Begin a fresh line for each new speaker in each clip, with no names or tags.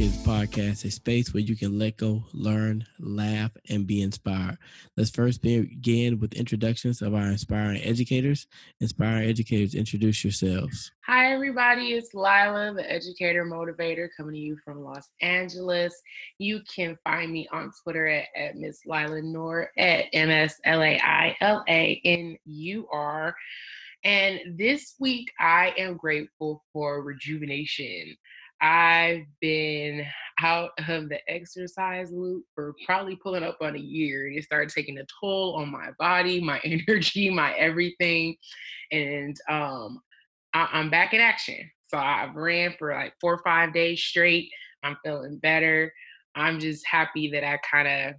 Educators Podcast, a space where you can let go, learn, laugh, and be inspired. Let's first begin with introductions of our inspiring educators. Inspiring educators, introduce yourselves.
Hi, everybody. It's Lila, the educator motivator, coming to you from Los Angeles. You can find me on Twitter at, at Miss Lila Noor at M S L A I L A N U R. And this week, I am grateful for rejuvenation. I've been out of the exercise loop for probably pulling up on a year. It started taking a toll on my body, my energy, my everything. And um, I- I'm back in action. So I've ran for like four or five days straight. I'm feeling better. I'm just happy that I kind of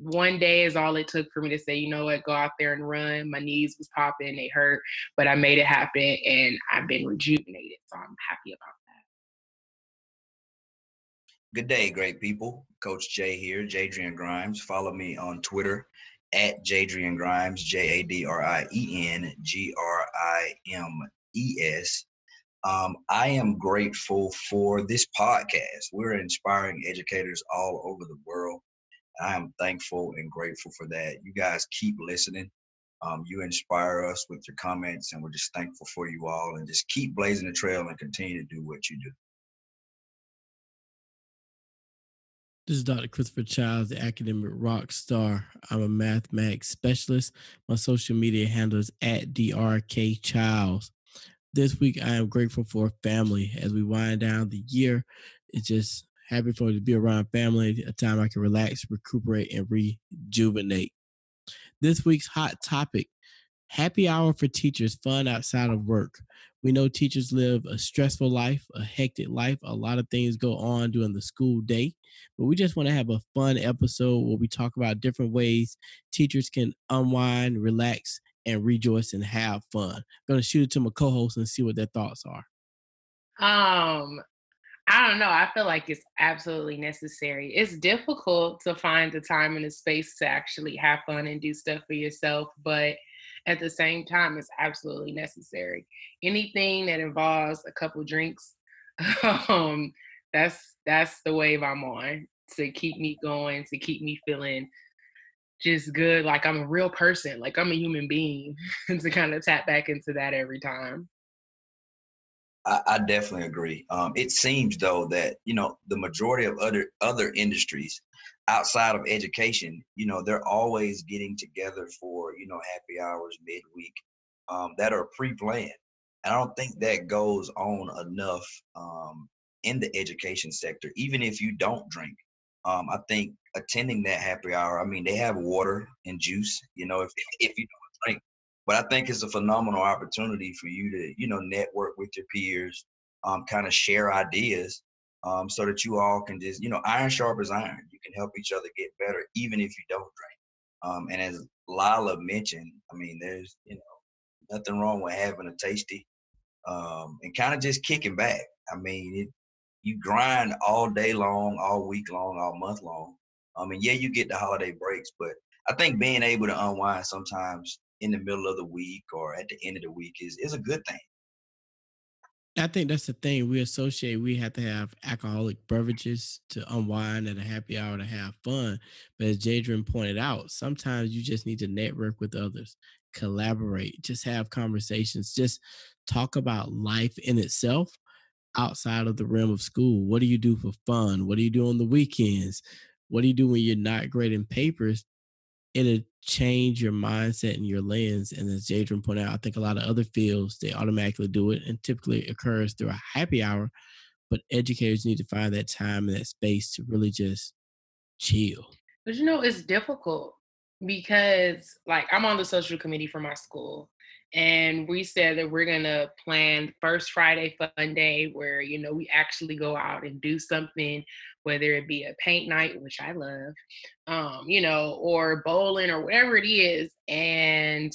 one day is all it took for me to say, you know what, go out there and run. My knees was popping, they hurt, but I made it happen and I've been rejuvenated. So I'm happy about
Good day, great people. Coach Jay here, Jadrien Grimes. Follow me on Twitter at Jadrien Grimes, J A D R I E N G R I M E S. Um, I am grateful for this podcast. We're inspiring educators all over the world. I am thankful and grateful for that. You guys keep listening. Um, you inspire us with your comments, and we're just thankful for you all. And just keep blazing the trail and continue to do what you do.
This is Dr. Christopher Childs, the academic rock star. I'm a mathematics specialist. My social media handle is at DRK Childs. This week, I am grateful for family as we wind down the year. It's just happy for to be around family, a time I can relax, recuperate, and rejuvenate. This week's hot topic happy hour for teachers, fun outside of work. We know teachers live a stressful life, a hectic life. A lot of things go on during the school day, but we just want to have a fun episode where we talk about different ways teachers can unwind, relax, and rejoice and have fun. I'm going to shoot it to my co-hosts and see what their thoughts are.
Um, I don't know. I feel like it's absolutely necessary. It's difficult to find the time and the space to actually have fun and do stuff for yourself, but at the same time it's absolutely necessary anything that involves a couple drinks um that's that's the wave i'm on to keep me going to keep me feeling just good like i'm a real person like i'm a human being to kind of tap back into that every time
I, I definitely agree. Um, it seems though that you know the majority of other other industries outside of education, you know, they're always getting together for, you know, happy hours midweek um, that are pre-planned. And I don't think that goes on enough um, in the education sector, even if you don't drink. Um, I think attending that happy hour, I mean, they have water and juice, you know, if, if you don't drink. But I think it's a phenomenal opportunity for you to, you know, network with your peers, um, kind of share ideas um, so that you all can just, you know, iron sharp as iron. You can help each other get better, even if you don't drink. Um, and as Lila mentioned, I mean, there's, you know, nothing wrong with having a tasty um, and kind of just kicking back. I mean, it, you grind all day long, all week long, all month long. I mean, yeah, you get the holiday breaks, but I think being able to unwind sometimes in the middle of the week or at the end of the week is is a good thing.
I think that's the thing we associate. We have to have alcoholic beverages to unwind at a happy hour to have fun. But as Jadrien pointed out, sometimes you just need to network with others, collaborate, just have conversations, just talk about life in itself outside of the realm of school. What do you do for fun? What do you do on the weekends? What do you do when you're not grading papers? It'll change your mindset and your lens. And as Jadrien pointed out, I think a lot of other fields they automatically do it, and typically it occurs through a happy hour. But educators need to find that time and that space to really just chill.
But you know, it's difficult because, like, I'm on the social committee for my school, and we said that we're gonna plan first Friday fun day where you know we actually go out and do something, whether it be a paint night, which I love, um, you know, or bowling or whatever it is, and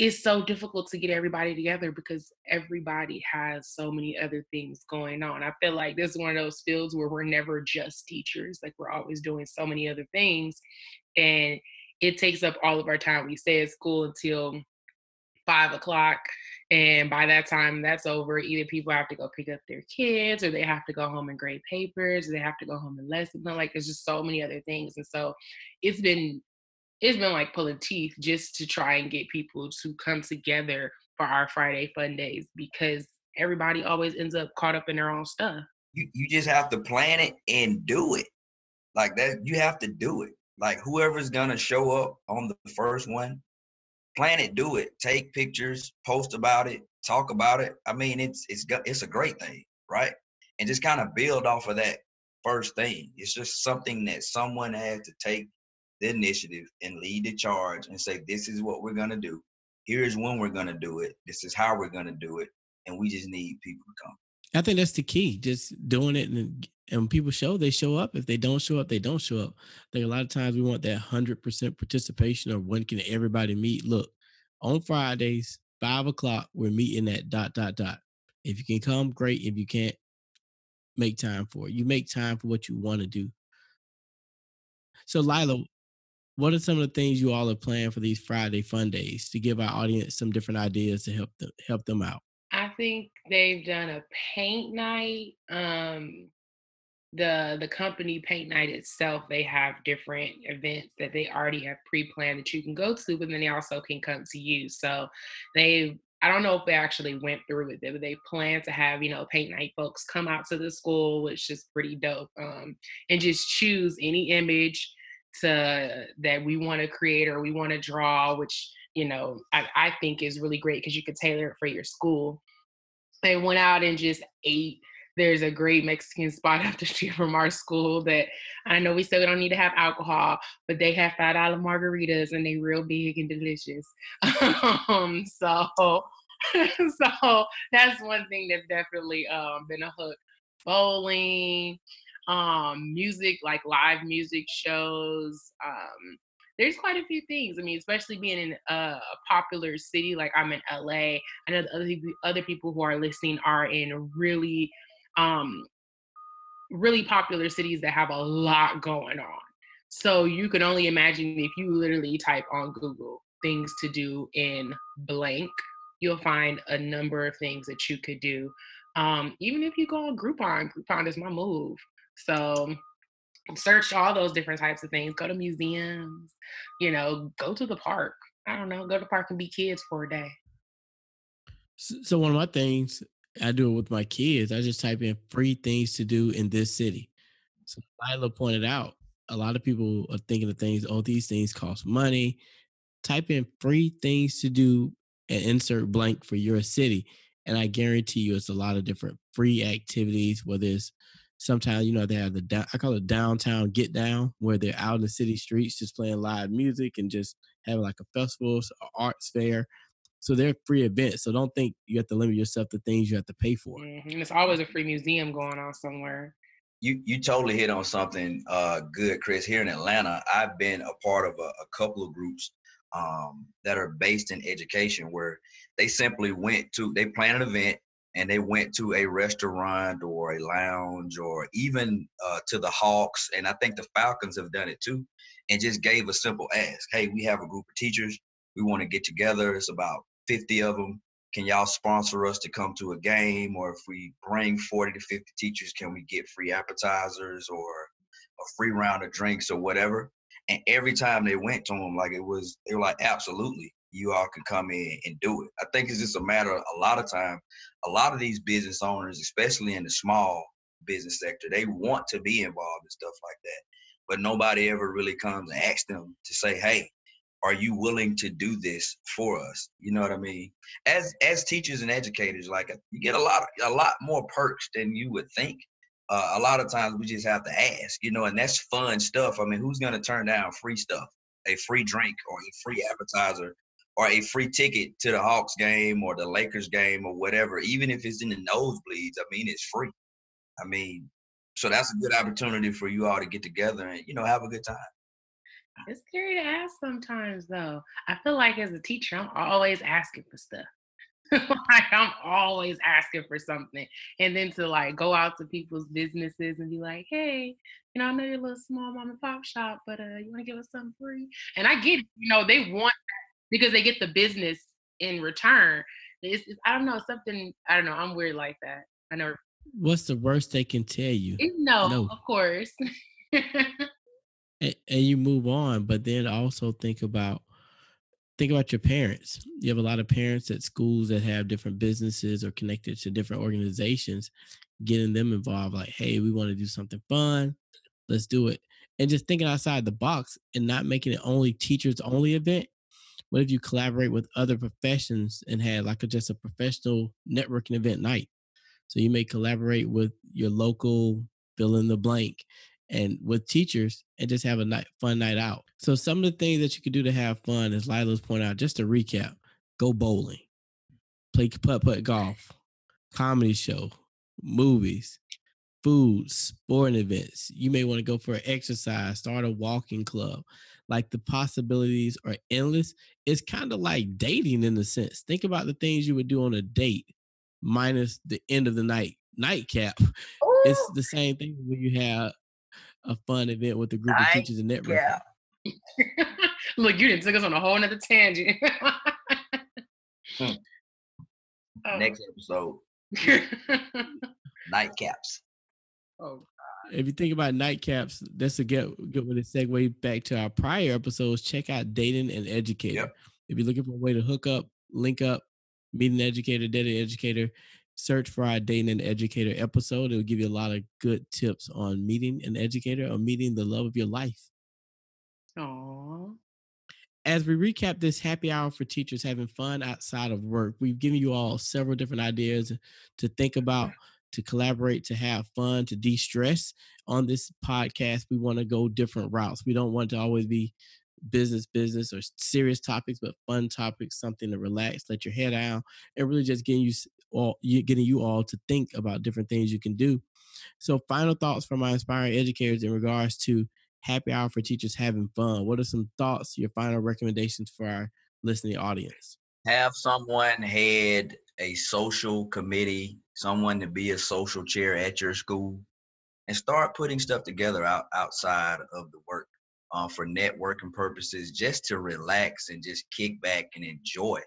it's so difficult to get everybody together because everybody has so many other things going on. I feel like this is one of those fields where we're never just teachers, like we're always doing so many other things, and it takes up all of our time. We stay at school until five o'clock. And by that time, that's over. Either people have to go pick up their kids, or they have to go home and grade papers, or they have to go home and lesson. Like there's just so many other things, and so it's been it's been like pulling teeth just to try and get people to come together for our Friday fun days because everybody always ends up caught up in their own stuff.
You you just have to plan it and do it. Like that, you have to do it. Like whoever's gonna show up on the first one, plan it, do it, take pictures, post about it, talk about it. I mean, it's it's it's a great thing, right? And just kind of build off of that first thing. It's just something that someone had to take the initiative and lead the charge and say, "This is what we're gonna do. Here is when we're gonna do it. This is how we're gonna do it, and we just need people to come."
I think that's the key. Just doing it and and people show, they show up. If they don't show up, they don't show up. I think a lot of times we want that hundred percent participation of when can everybody meet. Look, on Fridays, five o'clock, we're meeting at dot dot dot. If you can come, great. If you can't, make time for it. You make time for what you want to do. So Lila, what are some of the things you all are planning for these Friday fun days to give our audience some different ideas to help them help them out?
I think they've done a paint night. Um, the the company paint night itself they have different events that they already have pre-planned that you can go to but then they also can come to you so they i don't know if they actually went through with it but they plan to have you know paint night folks come out to the school which is pretty dope um, and just choose any image to that we want to create or we want to draw which you know I, I think is really great because you could tailor it for your school they went out and just ate there's a great Mexican spot up the street from our school that I know we still don't need to have alcohol, but they have five dollar margaritas and they real big and delicious. um, so so that's one thing that's definitely um, been a hook. Bowling, um, music like live music shows. Um, there's quite a few things. I mean, especially being in a popular city like I'm in LA. I know the other other people who are listening are in really um, really popular cities that have a lot going on. So you can only imagine if you literally type on Google things to do in blank, you'll find a number of things that you could do. Um, even if you go on Groupon, Groupon is my move. So search all those different types of things. Go to museums, you know, go to the park. I don't know, go to park and be kids for a day.
So one of my things I do it with my kids. I just type in free things to do in this city. So Lila pointed out, a lot of people are thinking of things, oh, these things cost money. Type in free things to do and insert blank for your city. And I guarantee you it's a lot of different free activities, whether it's sometimes, you know, they have the down, I call it downtown get down, where they're out in the city streets just playing live music and just having like a festival, or arts fair. So they're free events. So don't think you have to limit yourself to things you have to pay for.
Mm-hmm. And it's always a free museum going on somewhere.
You you totally hit on something uh, good, Chris. Here in Atlanta, I've been a part of a, a couple of groups um, that are based in education where they simply went to they planned an event and they went to a restaurant or a lounge or even uh, to the Hawks and I think the Falcons have done it too and just gave a simple ask. Hey, we have a group of teachers. We want to get together. It's about 50 of them. Can y'all sponsor us to come to a game? Or if we bring 40 to 50 teachers, can we get free appetizers or a free round of drinks or whatever? And every time they went to them, like it was, they were like, absolutely, you all can come in and do it. I think it's just a matter of a lot of time. A lot of these business owners, especially in the small business sector, they want to be involved in stuff like that. But nobody ever really comes and asks them to say, hey, are you willing to do this for us you know what i mean as as teachers and educators like you get a lot a lot more perks than you would think uh, a lot of times we just have to ask you know and that's fun stuff i mean who's to turn down free stuff a free drink or a free appetizer or a free ticket to the hawks game or the lakers game or whatever even if it's in the nosebleeds i mean it's free i mean so that's a good opportunity for you all to get together and you know have a good time
it's scary to ask sometimes, though. I feel like as a teacher, I'm always asking for stuff. like I'm always asking for something. And then to like go out to people's businesses and be like, hey, you know, I know you're a little small mom and pop shop, but uh, you want to give us something free? And I get, it, you know, they want that because they get the business in return. It's, it's, I don't know something. I don't know. I'm weird like that. I never.
What's the worst they can tell you?
No, no. of course.
and, and you move on, but then also think about think about your parents. You have a lot of parents at schools that have different businesses or connected to different organizations, getting them involved. Like, hey, we want to do something fun. Let's do it. And just thinking outside the box and not making it only teachers only event. What if you collaborate with other professions and had like a, just a professional networking event night? So you may collaborate with your local fill in the blank and with teachers and just have a night, fun night out. So some of the things that you can do to have fun, as Lila's point out, just to recap, go bowling, play putt putt golf, comedy show, movies, food, sporting events. You may want to go for an exercise, start a walking club. Like the possibilities are endless. It's kind of like dating in a sense. Think about the things you would do on a date minus the end of the night nightcap. Ooh. It's the same thing when you have a fun event with a group of teachers and network. Yeah.
Look, you didn't took us on a whole nother tangent.
hmm. oh. Next episode. Nightcaps.
Oh. If you think about nightcaps, that's a good good way to segue back to our prior episodes. Check out dating and educator. Yep. If you're looking for a way to hook up, link up, meet an educator, dating educator, search for our dating and educator episode. It'll give you a lot of good tips on meeting an educator or meeting the love of your life.
Aww.
As we recap this happy hour for teachers having fun outside of work, we've given you all several different ideas to think about, mm-hmm. To collaborate, to have fun, to de stress. On this podcast, we want to go different routes. We don't want to always be business, business, or serious topics, but fun topics, something to relax, let your head down, and really just getting you all getting you all to think about different things you can do. So, final thoughts from my inspiring educators in regards to happy hour for teachers having fun. What are some thoughts, your final recommendations for our listening audience?
Have someone head a social committee, someone to be a social chair at your school, and start putting stuff together out outside of the work uh, for networking purposes, just to relax and just kick back and enjoy.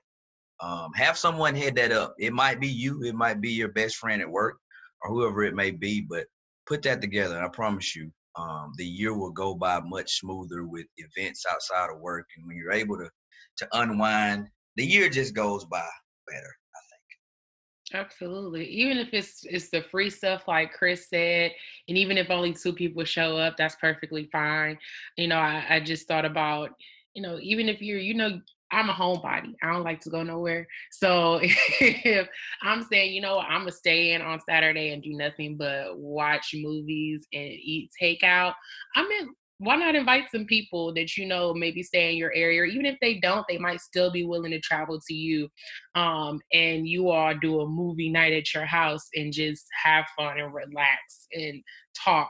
Um, have someone head that up. It might be you, it might be your best friend at work, or whoever it may be, but put that together. and I promise you, um, the year will go by much smoother with events outside of work. And when you're able to to unwind, the year just goes by better.
Absolutely. Even if it's it's the free stuff like Chris said, and even if only two people show up, that's perfectly fine. You know, I, I just thought about, you know, even if you're, you know, I'm a homebody. I don't like to go nowhere. So if I'm saying, you know, I'm gonna stay in on Saturday and do nothing but watch movies and eat takeout, I'm in why not invite some people that you know maybe stay in your area? Even if they don't they might still be willing to travel to you um, and you all do a movie night at your house and just have fun and relax and talk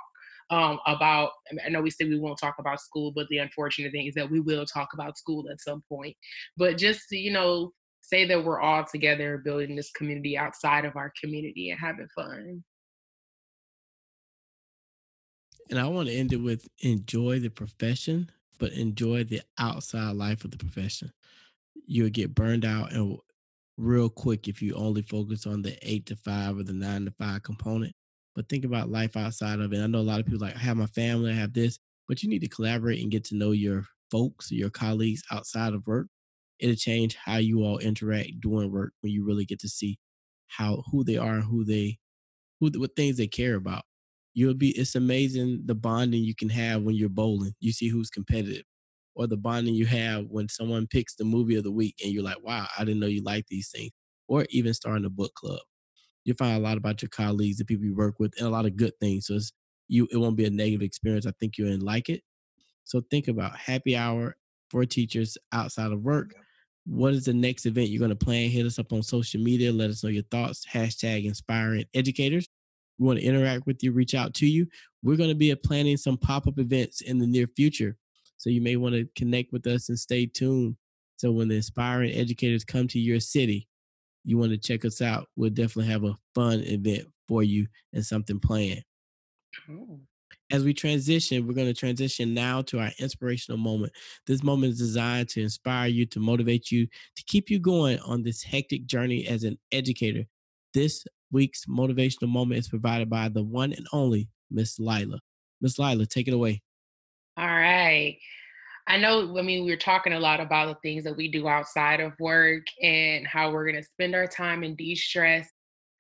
um, about i know we said we won't talk about school but the unfortunate thing is that we will talk about school at some point. But just you know say that we're all together building this community outside of our community and having fun
and I want to end it with enjoy the profession, but enjoy the outside life of the profession. You'll get burned out and real quick if you only focus on the eight to five or the nine to five component. But think about life outside of it. I know a lot of people like I have my family, I have this, but you need to collaborate and get to know your folks, your colleagues outside of work. It'll change how you all interact during work when you really get to see how who they are and who they who what things they care about you'll be it's amazing the bonding you can have when you're bowling. You see who's competitive or the bonding you have when someone picks the movie of the week and you're like wow i didn't know you like these things or even starting a book club. You find a lot about your colleagues the people you work with and a lot of good things so it's you it won't be a negative experience. I think you'll like it. So think about happy hour for teachers outside of work. What is the next event you're going to plan? Hit us up on social media let us know your thoughts. Hashtag inspiring educators we want to interact with you, reach out to you. We're going to be uh, planning some pop up events in the near future. So you may want to connect with us and stay tuned. So when the inspiring educators come to your city, you want to check us out. We'll definitely have a fun event for you and something planned. Oh. As we transition, we're going to transition now to our inspirational moment. This moment is designed to inspire you, to motivate you, to keep you going on this hectic journey as an educator. This week's motivational moment is provided by the one and only Miss Lila. Miss Lila, take it away.
All right. I know, I mean, we are talking a lot about the things that we do outside of work and how we're going to spend our time and de stress.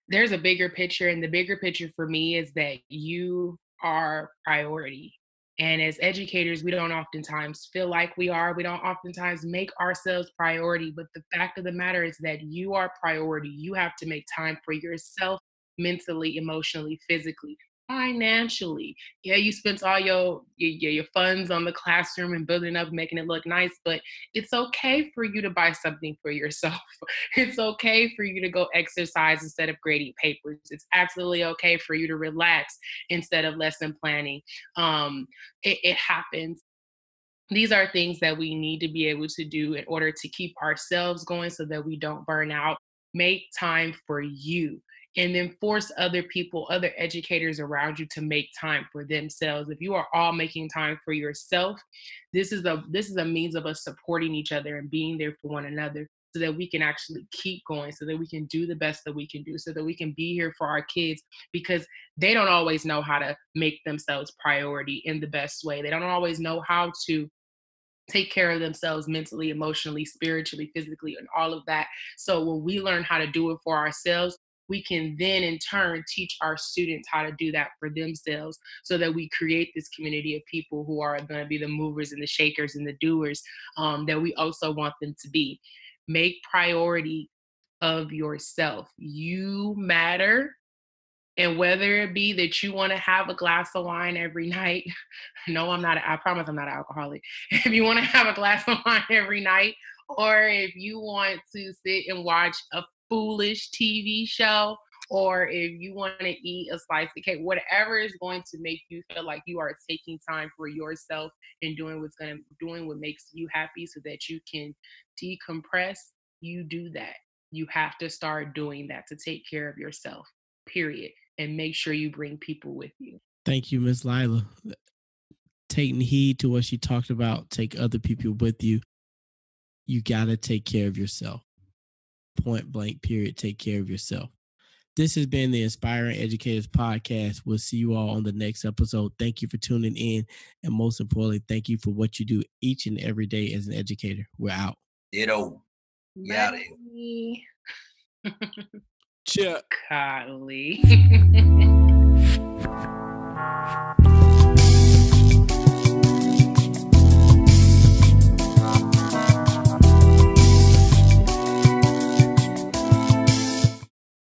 There's a bigger picture, and the bigger picture for me is that you are priority. And as educators, we don't oftentimes feel like we are. We don't oftentimes make ourselves priority. But the fact of the matter is that you are priority. You have to make time for yourself mentally, emotionally, physically financially. Yeah, you spent all your, your your funds on the classroom and building up, making it look nice, but it's okay for you to buy something for yourself. It's okay for you to go exercise instead of grading papers. It's absolutely okay for you to relax instead of lesson planning. Um, it, it happens these are things that we need to be able to do in order to keep ourselves going so that we don't burn out. Make time for you and then force other people, other educators around you to make time for themselves. If you are all making time for yourself, this is a this is a means of us supporting each other and being there for one another so that we can actually keep going, so that we can do the best that we can do, so that we can be here for our kids because they don't always know how to make themselves priority in the best way. They don't always know how to take care of themselves mentally, emotionally, spiritually, physically, and all of that. So when we learn how to do it for ourselves, we can then in turn teach our students how to do that for themselves so that we create this community of people who are going to be the movers and the shakers and the doers um, that we also want them to be. Make priority of yourself. You matter. And whether it be that you want to have a glass of wine every night, no, I'm not, I promise I'm not an alcoholic. If you want to have a glass of wine every night, or if you want to sit and watch a foolish TV show or if you want to eat a slice of cake, whatever is going to make you feel like you are taking time for yourself and doing what's going to doing what makes you happy so that you can decompress, you do that. You have to start doing that to take care of yourself. Period. And make sure you bring people with you.
Thank you, Miss Lila. Taking heed to what she talked about, take other people with you. You got to take care of yourself point blank period take care of yourself. This has been the inspiring educators podcast. We'll see you all on the next episode. Thank you for tuning in and most importantly thank you for what you do each and every day as an educator. We're out.
Ditto. Yeah
Chuck.
Golly.